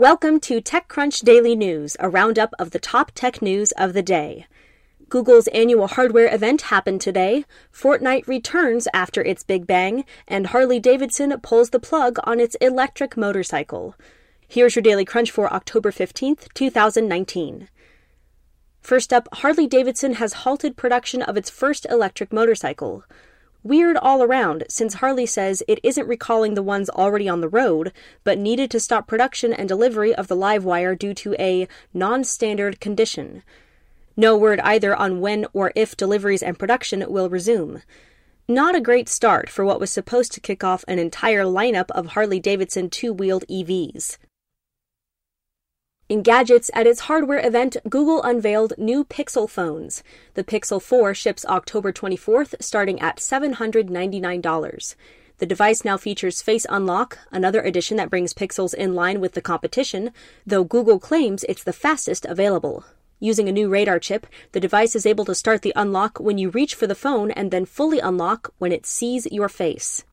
Welcome to TechCrunch Daily News, a roundup of the top tech news of the day. Google's annual hardware event happened today, Fortnite returns after its Big Bang, and Harley Davidson pulls the plug on its electric motorcycle. Here's your Daily Crunch for October 15th, 2019. First up, Harley Davidson has halted production of its first electric motorcycle. Weird all around, since Harley says it isn't recalling the ones already on the road, but needed to stop production and delivery of the Livewire due to a non standard condition. No word either on when or if deliveries and production will resume. Not a great start for what was supposed to kick off an entire lineup of Harley Davidson two wheeled EVs. In gadgets, at its hardware event, Google unveiled new Pixel phones. The Pixel 4 ships October 24th, starting at $799. The device now features Face Unlock, another addition that brings Pixels in line with the competition, though Google claims it's the fastest available. Using a new radar chip, the device is able to start the unlock when you reach for the phone and then fully unlock when it sees your face.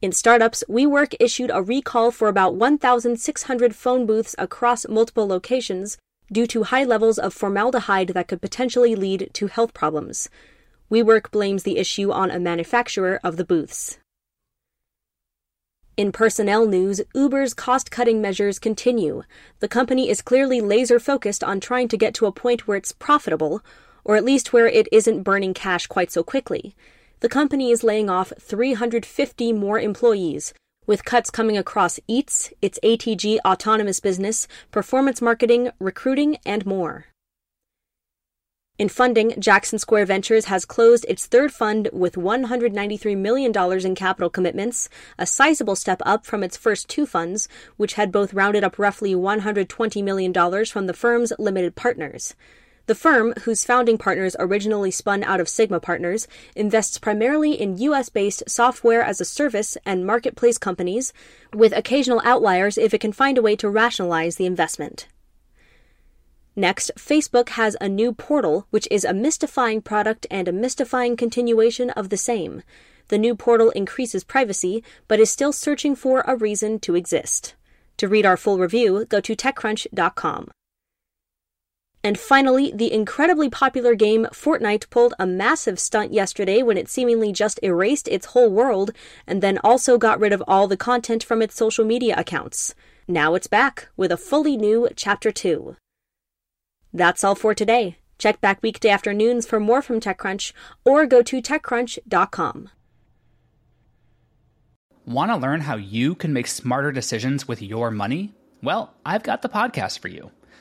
In startups, WeWork issued a recall for about 1,600 phone booths across multiple locations due to high levels of formaldehyde that could potentially lead to health problems. WeWork blames the issue on a manufacturer of the booths. In personnel news, Uber's cost cutting measures continue. The company is clearly laser focused on trying to get to a point where it's profitable, or at least where it isn't burning cash quite so quickly the company is laying off 350 more employees, with cuts coming across Eats, its ATG autonomous business, performance marketing, recruiting, and more. In funding, Jackson Square Ventures has closed its third fund with $193 million in capital commitments, a sizable step up from its first two funds, which had both rounded up roughly $120 million from the firm's limited partners. The firm, whose founding partners originally spun out of Sigma Partners, invests primarily in US based software as a service and marketplace companies, with occasional outliers if it can find a way to rationalize the investment. Next, Facebook has a new portal, which is a mystifying product and a mystifying continuation of the same. The new portal increases privacy, but is still searching for a reason to exist. To read our full review, go to TechCrunch.com. And finally, the incredibly popular game Fortnite pulled a massive stunt yesterday when it seemingly just erased its whole world and then also got rid of all the content from its social media accounts. Now it's back with a fully new Chapter 2. That's all for today. Check back weekday afternoons for more from TechCrunch or go to TechCrunch.com. Want to learn how you can make smarter decisions with your money? Well, I've got the podcast for you.